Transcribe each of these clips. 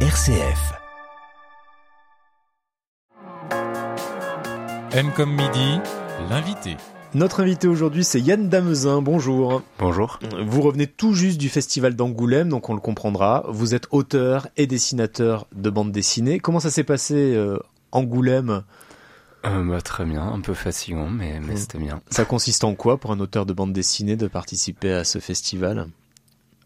RCF. M comme midi, l'invité. Notre invité aujourd'hui, c'est Yann Damezin. Bonjour. Bonjour. Vous revenez tout juste du festival d'Angoulême, donc on le comprendra. Vous êtes auteur et dessinateur de bande dessinée. Comment ça s'est passé euh, Angoulême? Euh, bah, très bien, un peu fatigant, mais, mais Mm. c'était bien. Ça consiste en quoi pour un auteur de bande dessinée de participer à ce festival?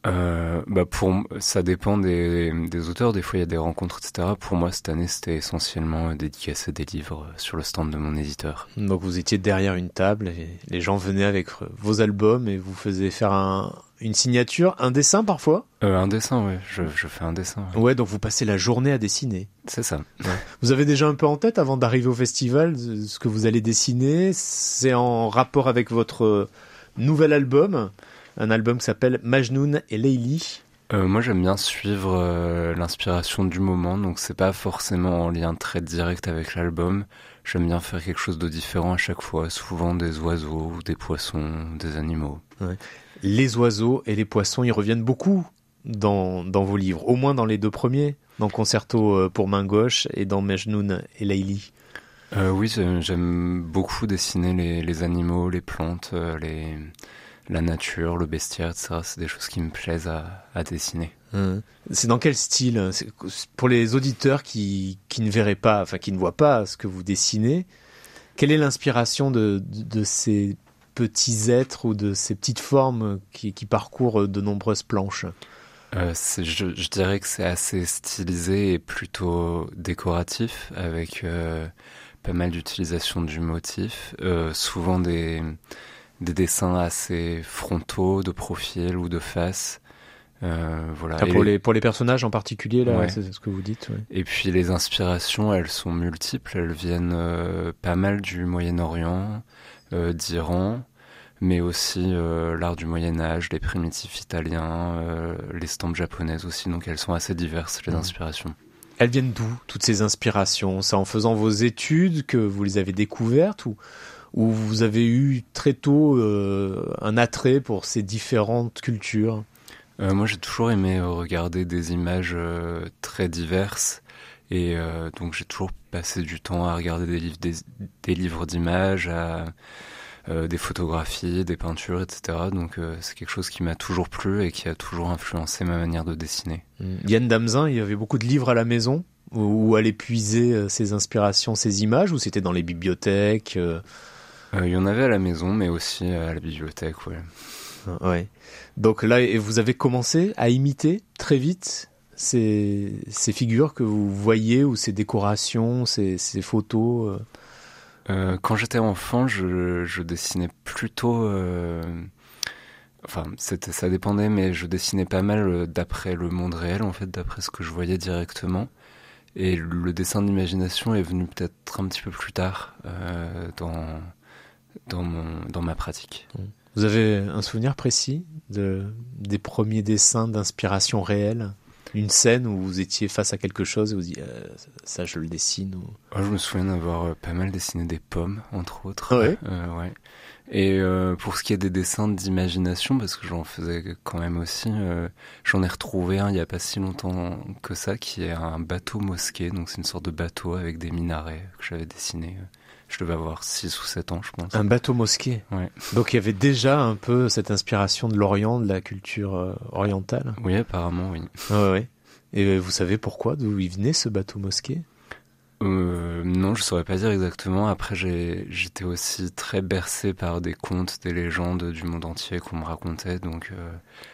Euh, bah pour ça dépend des, des auteurs. Des fois, il y a des rencontres, etc. Pour moi, cette année, c'était essentiellement euh, dédicacé des livres euh, sur le stand de mon éditeur. Donc vous étiez derrière une table et les gens venaient avec euh, vos albums et vous faisiez faire un- une signature, un dessin parfois? Euh, un dessin, ouais. Je, je fais un dessin. ouais. Ouais, donc vous passez la journée à dessiner. C'est ça. Vous avez déjà un peu en tête avant d'arriver au festival ce que vous allez dessiner? C'est en rapport avec votre nouvel album, un album qui s'appelle Majnoun et Leili. Euh, moi, j'aime bien suivre euh, l'inspiration du moment, donc c'est pas forcément en lien très direct avec l'album. J'aime bien faire quelque chose de différent à chaque fois, souvent des oiseaux, des poissons, des animaux. Les oiseaux et les poissons, ils reviennent beaucoup dans, dans vos livres, au moins dans les deux premiers, dans Concerto euh, pour main gauche et dans Majnoun et Leili. Euh, oui, j'aime- beaucoup dessiner les, les animaux, les plantes, les, la nature, le bestiaire, etc. C'est des choses qui me plaisent à, à dessiner. Hein. C'est dans quel style C'est- Pour les auditeurs qui, qui ne verraient pas, enfin qui ne voient pas ce que vous dessinez, quelle est l'inspiration de, de, de ces petits êtres ou de ces petites formes qui, qui parcourent de nombreuses planches? Euh, je dirais que c'est assez stylisé et plutôt décoratif, avec euh, pas mal d'utilisation du motif, euh, souvent des, des dessins assez frontaux, de profil ou de face. Euh, voilà. Pour, les- les, pour les personnages en particulier, là, Ouais. c'est ce que vous dites. ouais. Et puis les inspirations, elles sont multiples. Elles viennent euh, pas mal du Moyen-Orient, euh, d'Iran, mais aussi l'art du Moyen Âge, les primitifs italiens, euh, l'estampe japonaise aussi. Donc elles sont assez diverses les Mhm. inspirations. Elles viennent d'où, toutes ces inspirations? C'est en faisant vos études que vous les avez découvertes ou, ou vous avez eu très tôt euh, un attrait pour ces différentes cultures Euh, moi, j'ai toujours aimé euh, regarder des images euh, très diverses. Et donc, j'ai toujours passé du temps à regarder des livres, des, des livres d'images, à des photographies, des peintures, etc. Donc, c'est quelque chose qui m'a toujours plu et qui a toujours influencé ma manière de dessiner. Yann Damzin, il y avait beaucoup de livres à la maison où où aller puiser ses inspirations, ses images, ou c'était dans les bibliothèques il y en avait à la maison, mais aussi à la bibliothèque, ouais. Ouais. Donc là, vous avez commencé à imiter très vite ces, ces figures que vous voyez ou ces décorations, ces, ces photos. euh. Euh, quand j'étais enfant, je, je dessinais plutôt. euh, Enfin, ça dépendait, mais je dessinais pas mal euh, d'après le monde réel, en fait, d'après ce que je voyais directement. Et le dessin d'imagination est venu peut-être un petit peu plus tard euh, dans, dans, mon, dans ma pratique. Vous avez un souvenir précis de, des premiers dessins d'inspiration réelle? Une scène où vous étiez face à quelque chose et vous dites euh, ça je le dessine ou... Moi, je me souviens d'avoir euh, pas mal dessiné des pommes, entre autres. Ah ouais? Euh, ouais. Et pour ce qui est des dessins d'imagination, parce que j'en faisais quand même aussi, j'en ai retrouvé un il n'y a pas si longtemps que ça, qui est un bateau mosquée. Donc c'est une sorte de bateau avec des minarets que j'avais dessiné. Je devais avoir 6 ou 7 ans, je pense. Un bateau mosquée. Ouais. Donc il y avait déjà un peu cette inspiration de l'Orient, de la culture euh, orientale. Oui, apparemment, oui. Ouais. Et vous savez pourquoi, d'où il venait ce bateau mosquée Euh, non, je saurais pas dire exactement. Après, j'étais aussi très bercé par des contes, des légendes du monde entier qu'on me racontait. Donc, euh,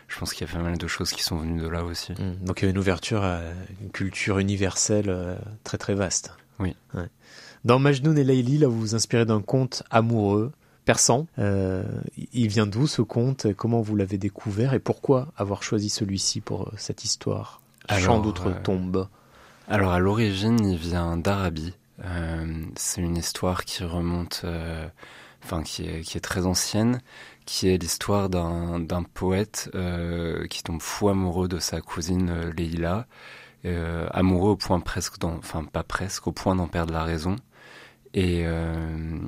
je pense qu'il y a pas mal de choses qui sont venues de là aussi. Mm. Donc il y avait une ouverture à une culture universelle euh, très très vaste. Oui. Ouais. Dans Majnoun et Layli, là vous vous inspirez d'un conte amoureux persan. Euh, il vient d'où ce conte? Comment vous l'avez découvert? Et pourquoi avoir choisi celui-ci pour euh, cette histoire? Chant d'outre-tombe. euh, Alors, à l'origine, il vient d'Arabie. Euh, c'est une histoire qui remonte, enfin, qui est, qui est très ancienne, qui est l'histoire d'un, poète qui tombe fou amoureux de sa cousine Leïla, euh, amoureux au point presque, enfin, pas presque, au point d'en perdre la raison. Et, euh,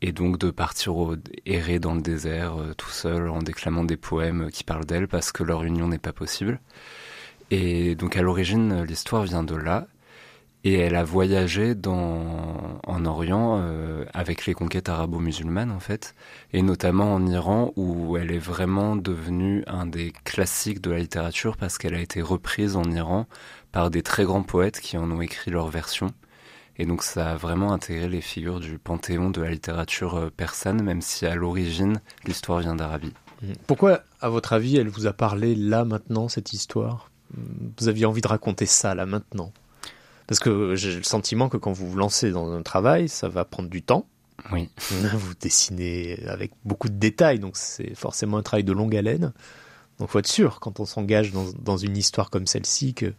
et donc de partir au, errer dans le désert euh, tout seul en déclamant des poèmes qui parlent d'elle parce que leur union n'est pas possible. Et donc à l'origine, l'histoire vient de là. Et elle a voyagé dans, en Orient euh, avec les conquêtes arabo-musulmanes en fait, et notamment en Iran où elle est vraiment devenue un des classiques de la littérature parce qu'elle a été reprise en Iran par des très grands poètes qui en ont écrit leur version. Et donc ça a vraiment intégré les figures du panthéon de la littérature euh, persane, même si à l'origine l'histoire vient d'Arabie. Pourquoi, à votre avis, elle vous a parlé là maintenant cette histoire? Vous aviez envie de raconter ça là maintenant? Parce que j'ai le sentiment que quand vous vous lancez dans un travail, ça va prendre du temps. Oui. Vous dessinez avec beaucoup de détails, donc c'est forcément un travail de longue haleine. Donc faut être sûr, quand on s'engage dans, dans, une histoire comme celle-ci, que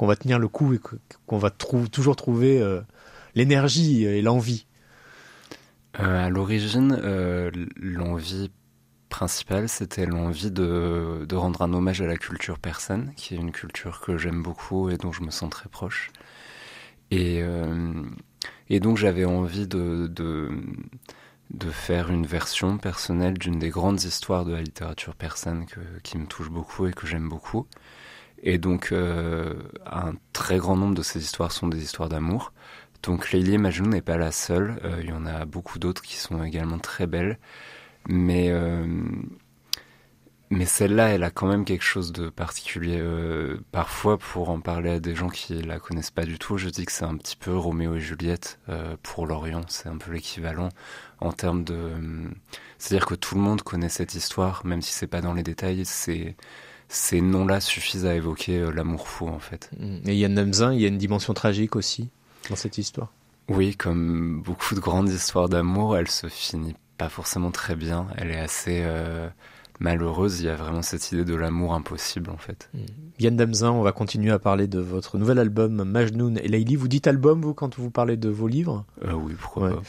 qu'on va tenir le coup et qu'on va toujours trouver euh, l'énergie et l'envie. Euh, à l'origine, euh, l'envie principale, c'était l'envie de, rendre un hommage à la culture persane, qui est une culture que j'aime beaucoup et dont je me sens très proche. Et, euh, donc j'avais envie de, faire une version personnelle d'une des grandes histoires de la littérature persane qui me touche beaucoup et que j'aime beaucoup. Et donc euh, un très grand nombre de ces histoires sont des histoires d'amour. Donc Leili et n'est pas la seule, euh, il y en a beaucoup d'autres qui sont également très belles. Mais euh, mais celle-là, elle a quand même quelque chose de particulier. Parfois, pour en parler à des gens qui la connaissent pas du tout, je dis que c'est un petit peu Roméo et Juliette pour l'Orient. C'est un peu l'équivalent en termes de. Euh, c'est-à-dire que tout le monde connaît cette histoire, même si c'est pas dans les détails. C'est ces noms-là suffisent à évoquer euh, l'amour fou, en fait. Et Yann Namzin, il y a une dimension tragique aussi dans cette histoire. Oui, comme beaucoup de grandes histoires d'amour, elle se finit pas forcément très bien. Elle est assez euh, malheureuse, il y a vraiment cette idée de l'amour impossible en fait. Mm. Yann Damzin, on va continuer à parler de votre nouvel album Majnoun et Layli. Vous dites album, vous, quand vous parlez de vos livres? Euh, Oui, pourquoi pas.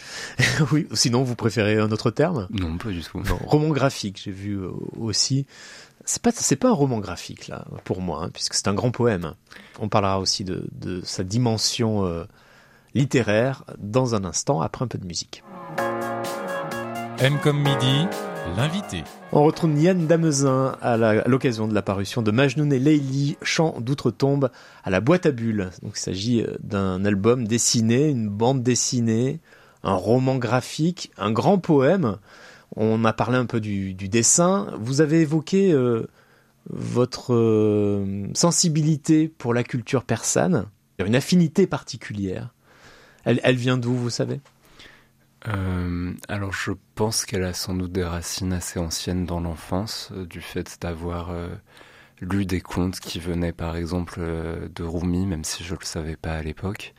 oui, sinon vous préférez un autre terme? Non, pas du tout. Non, roman graphique, j'ai vu euh, aussi. C'est pas, c'est pas un roman graphique, là, pour moi, hein, puisque c'est un grand poème. On parlera aussi de, de sa dimension euh, littéraire dans un instant, après un peu de musique. M comme midi, l'invité. On retrouve Yann Damezin à l'occasion de la parution de Majnoun et Leili, chant d'outre-tombe à la boîte à bulles. Donc il s'agit euh, d'un album dessiné, une bande dessinée, un roman graphique, un grand poème. On a parlé un peu du, du dessin. Vous avez évoqué euh, votre euh, sensibilité pour la culture persane, une affinité particulière. Elle, elle vient d'où, vous savez? Euh, alors je pense qu'elle a sans doute des racines assez anciennes dans l'enfance, euh, du fait d'avoir euh, lu des contes qui venaient par exemple de Rumi, même si je ne le savais pas à l'époque.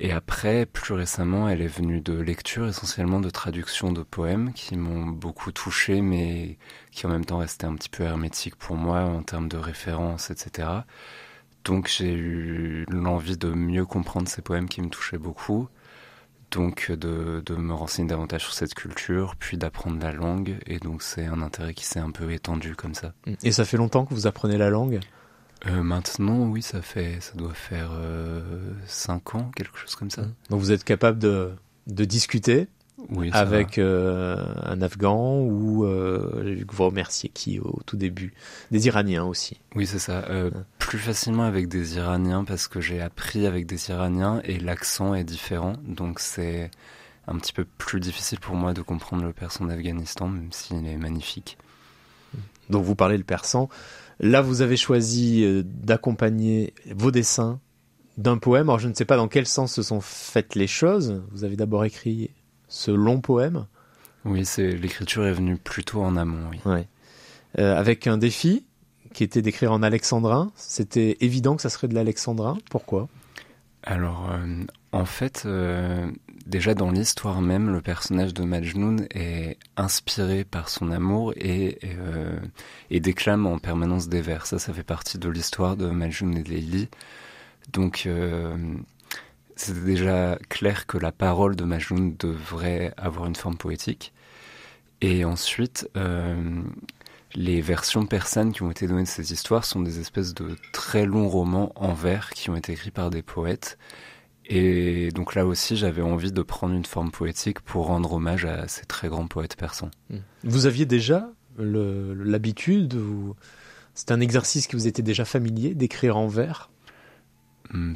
Et après, plus récemment, elle est venue de lectures, essentiellement de traductions de poèmes qui m'ont beaucoup touché, mais qui en même temps restaient un petit peu hermétiques pour moi en termes de références, etc. Donc j'ai eu l'envie de mieux comprendre ces poèmes qui me touchaient beaucoup donc de, de, me renseigner davantage sur cette culture, puis d'apprendre la langue. Et donc c'est un intérêt qui s'est un peu étendu comme ça. Et ça fait longtemps que vous apprenez la langue? Euh, Maintenant, oui, ça fait, ça doit faire 5 euh, ans, quelque chose comme ça. Donc vous êtes capable de, de discuter oui, avec euh, un Afghan ou euh, vous remerciez qui au tout début Des Iraniens aussi. Oui, c'est ça. Euh, ouais. Plus facilement avec des Iraniens parce que j'ai appris avec des Iraniens et l'accent est différent. Donc c'est un petit peu plus difficile pour moi de comprendre le persan d'Afghanistan, même s'il est magnifique. Donc vous parlez le persan. Là, vous avez choisi euh, d'accompagner vos dessins d'un poème. Alors je ne sais pas dans quel sens se sont faites les choses. Vous avez d'abord écrit ce long poème. Oui, c'est l'écriture est venue plutôt en amont. Oui. Ouais. Euh, avec un défi qui était d'écrire en alexandrin. C'était évident que ça serait de l'alexandrin. Pourquoi? Alors, euh, en fait, euh, déjà dans l'histoire même, le personnage de Majnun est inspiré par son amour et, déclame en permanence des vers. Ça, ça fait partie de l'histoire de Majnun et de Leili. Donc, c'était déjà clair que la parole de Majnun devrait avoir une forme poétique. Et ensuite, euh, les versions persanes qui ont été données de ces histoires sont des espèces de très longs romans en vers qui ont été écrits par des poètes. Et donc là aussi, j'avais envie de prendre une forme poétique pour rendre hommage à ces très grands poètes persans. Vous aviez déjà l'habitude C'est un exercice qui vous était déjà familier, d'écrire en vers?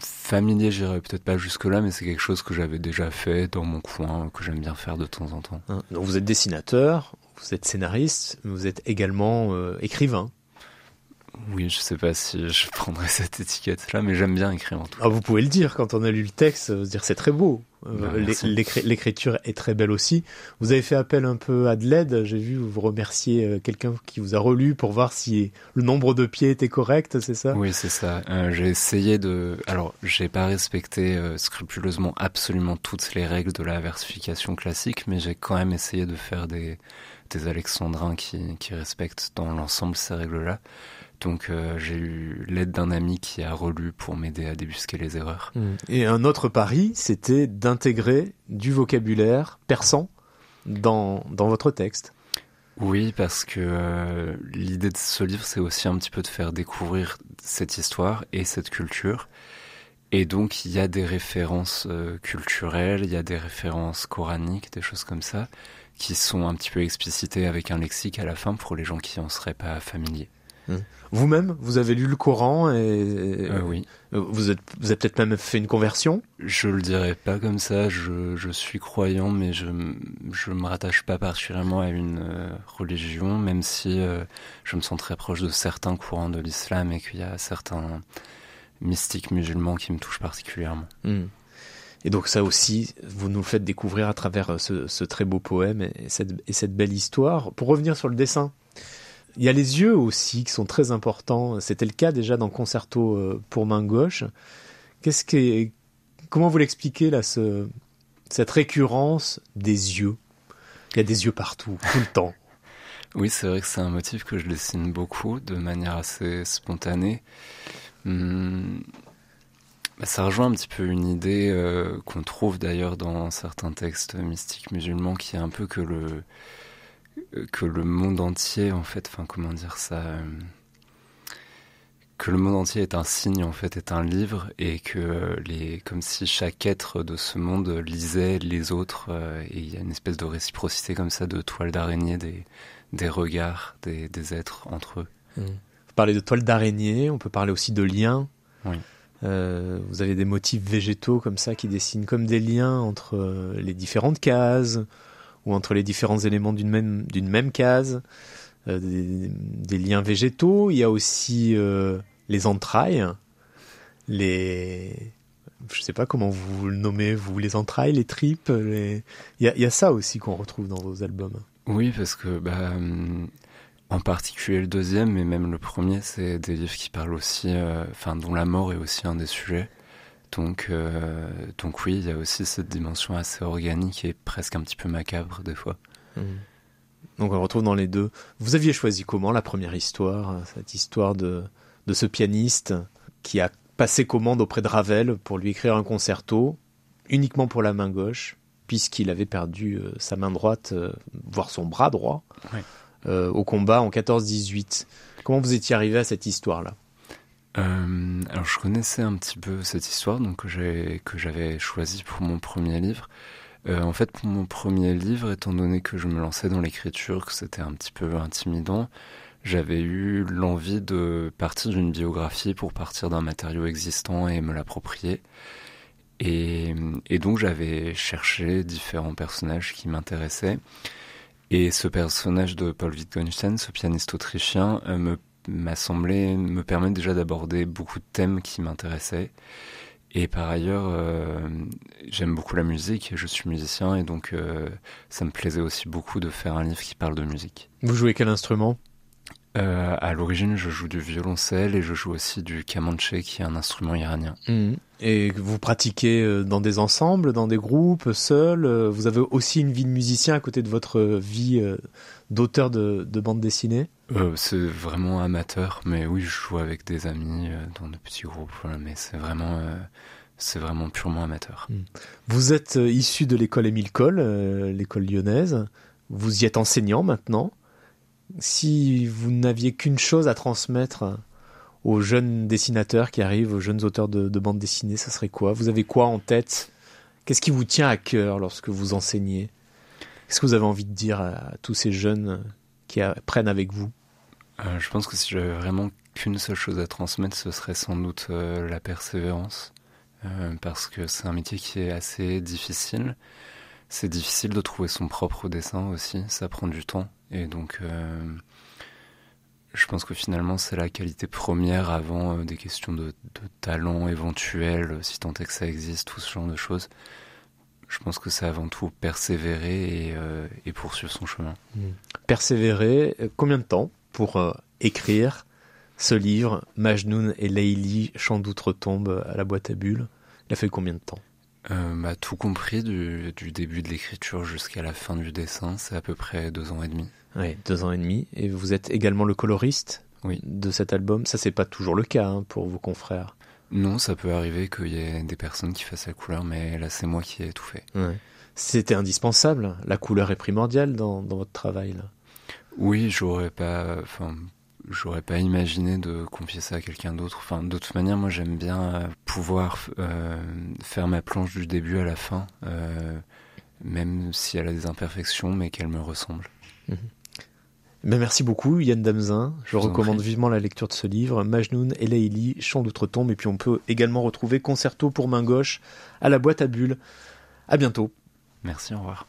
Familier, j'irais peut-être pas jusque-là, mais c'est quelque chose que j'avais déjà fait dans mon coin, que j'aime bien faire de temps en temps. Hein, Donc vous êtes dessinateur, vous êtes scénariste, mais vous êtes également euh, écrivain. Oui, je sais pas si je prendrais cette étiquette-là, mais j'aime bien écrire en tout cas. Ah, vous pouvez le dire quand on a lu le texte, vous dire c'est très beau. Euh, Bah, L'écriture est très belle aussi. Vous avez fait appel un peu à de l'aide. J'ai vu vous remercier euh, quelqu'un qui vous a relu pour voir si le nombre de pieds était correct, c'est ça? Oui, c'est ça. Euh, j'ai essayé de. Alors, j'ai pas respecté euh, scrupuleusement absolument toutes les règles de la versification classique, mais j'ai quand même essayé de faire des, des alexandrins qui, qui respectent dans l'ensemble ces règles-là. Donc, euh, j'ai eu l'aide d'un ami qui a relu pour m'aider à débusquer les erreurs. Mm. Et un autre pari, c'était d'intégrer du vocabulaire persan dans, dans votre texte. Oui, parce que euh, l'idée de ce livre, c'est aussi un petit peu de faire découvrir cette histoire et cette culture. Et donc, il y a des références euh, culturelles, il y a des références coraniques, des choses comme ça, qui sont un petit peu explicitées avec un lexique à la fin pour les gens qui en seraient pas familiers. Vous-même, vous avez lu le Coran et Euh, oui, vous êtes, vous avez peut-être même fait une conversion? je le dirais pas comme ça, je, je suis croyant, mais je, je me rattache pas particulièrement à une euh, religion, même si euh, je me sens très proche de certains courants de l'islam et qu'il y a certains mystiques musulmans qui me touchent particulièrement. Mm. Et donc ça aussi, vous nous le faites découvrir à travers euh, ce, ce très beau poème et cette, et cette belle histoire. Pour revenir sur le dessin, il y a les yeux aussi qui sont très importants. C'était le cas déjà dans Concerto euh, pour main gauche. Comment vous l'expliquez là, ce, cette récurrence des yeux? Il y a des yeux partout, tout le temps. Oui, c'est vrai que c'est un motif que je dessine beaucoup de manière assez spontanée. Hum, bah, ça rejoint un petit peu une idée euh, qu'on trouve d'ailleurs dans certains textes mystiques musulmans, qui est un peu que le que le monde entier, en fait, enfin comment dire ça, euh, que le monde entier est un signe, en fait, est un livre, et que euh, les, comme si chaque être de ce monde lisait les autres, euh, et il y a une espèce de réciprocité comme ça, de toile d'araignée, des des regards des, des êtres entre eux. Vous parlez de toile d'araignée, on peut parler aussi de liens. Oui. Euh, vous avez des motifs végétaux comme ça qui dessinent comme des liens entre euh, les différentes cases ou entre les différents éléments d'une même, d'une même case. Euh, des, liens végétaux. Il y a aussi euh, les entrailles, les. Je sais pas comment vous le nommez, vous, les entrailles, les tripes. Il, y a, ça aussi qu'on retrouve dans vos albums. Oui, parce que bah, hum, en particulier le deuxième, mais même le premier, c'est des livres qui parlent aussi, euh, enfin dont la mort est aussi un des sujets. Donc, euh, donc oui, il y a aussi cette dimension assez organique et presque un petit peu macabre des fois. Donc on le retrouve dans les deux. Vous aviez choisi comment la première histoire, cette histoire de, de ce pianiste qui a passé commande auprès de Ravel pour lui écrire un concerto uniquement pour la main gauche, puisqu'il avait perdu euh, sa main droite, euh, voire son bras droit, au combat en 14-18. Comment vous étiez arrivé à cette histoire-là? Euh, alors je connaissais un petit peu cette histoire donc que j'avais choisi pour mon premier livre. Euh, en fait, pour mon premier livre, étant donné que je me lançais dans l'écriture, que c'était un petit peu intimidant, j'avais eu l'envie de partir d'une biographie pour partir d'un matériau existant et me l'approprier. Et, et donc j'avais cherché différents personnages qui m'intéressaient. Et ce personnage de Paul Wittgenstein, ce pianiste autrichien, euh, me m'a semblé me permettre déjà d'aborder beaucoup de thèmes qui m'intéressaient. Et par ailleurs, euh, j'aime beaucoup la musique, je suis musicien et donc euh, ça me plaisait aussi beaucoup de faire un livre qui parle de musique. Vous jouez quel instrument? Euh, à l'origine, je joue du violoncelle et je joue aussi du kamanché qui est un instrument iranien. Et vous pratiquez dans des ensembles, dans des groupes, seul Vous avez aussi une vie de musicien à côté de votre vie d'auteur de, de bande dessinée? Euh, c'est vraiment amateur, mais oui, je joue avec des amis euh, dans de petits groupes, mais c'est vraiment, euh, vraiment purement amateur. Vous êtes issu de l'école Émile Coll, l'école lyonnaise. Vous y êtes enseignant maintenant. Si vous n'aviez qu'une chose à transmettre aux jeunes dessinateurs qui arrivent, aux jeunes auteurs de, de bande dessinée, ça serait quoi? Vous avez quoi en tête? Qu'est-ce qui vous tient à cœur lorsque vous enseignez? Qu'est-ce que vous avez envie de dire à tous ces jeunes qui apprennent avec vous? Euh, je pense que si j'avais vraiment qu'une seule chose à transmettre, ce serait sans doute euh, la persévérance. Euh, parce que c'est un métier qui est assez difficile. C'est difficile de trouver son propre dessin aussi, ça prend du temps. Et donc, je pense que finalement, c'est la qualité première avant des questions de, talent éventuel, si tant est que ça existe, tout ce genre de choses. Je pense que c'est avant tout persévérer et, poursuivre son chemin. Persévérer, combien de temps? Pour euh, écrire ce livre, Majnoun et Leili, Chant d'outre-tombe à la boîte à bulles. Il a fait combien de temps? Euh, bah, Tout compris, du, début de l'écriture jusqu'à la fin du dessin, c'est à peu près deux ans et demi. Oui, deux ans et demi. Et vous êtes également le coloriste oui. de cet album? Ça, c'est pas toujours le cas hein, pour vos confrères. Non, ça peut arriver qu'il y ait des personnes qui fassent la couleur, mais là, c'est moi qui ai tout fait. C'était indispensable. La couleur est primordiale dans, dans votre travail. Là. Oui, j'aurais pas, enfin, j'aurais pas imaginé de confier ça à quelqu'un d'autre. Enfin, de toute manière, moi, j'aime bien euh, pouvoir euh, faire ma planche du début à la fin, euh, même si elle a des imperfections, mais qu'elle me ressemble. Ben, merci beaucoup Yann Damzin. Je, recommande vivement la lecture de ce livre, Majnoun et Leili, Chant d'outre-tombe. Et puis on peut également retrouver Concerto pour main gauche à la boîte à bulles. À bientôt. Merci, au revoir.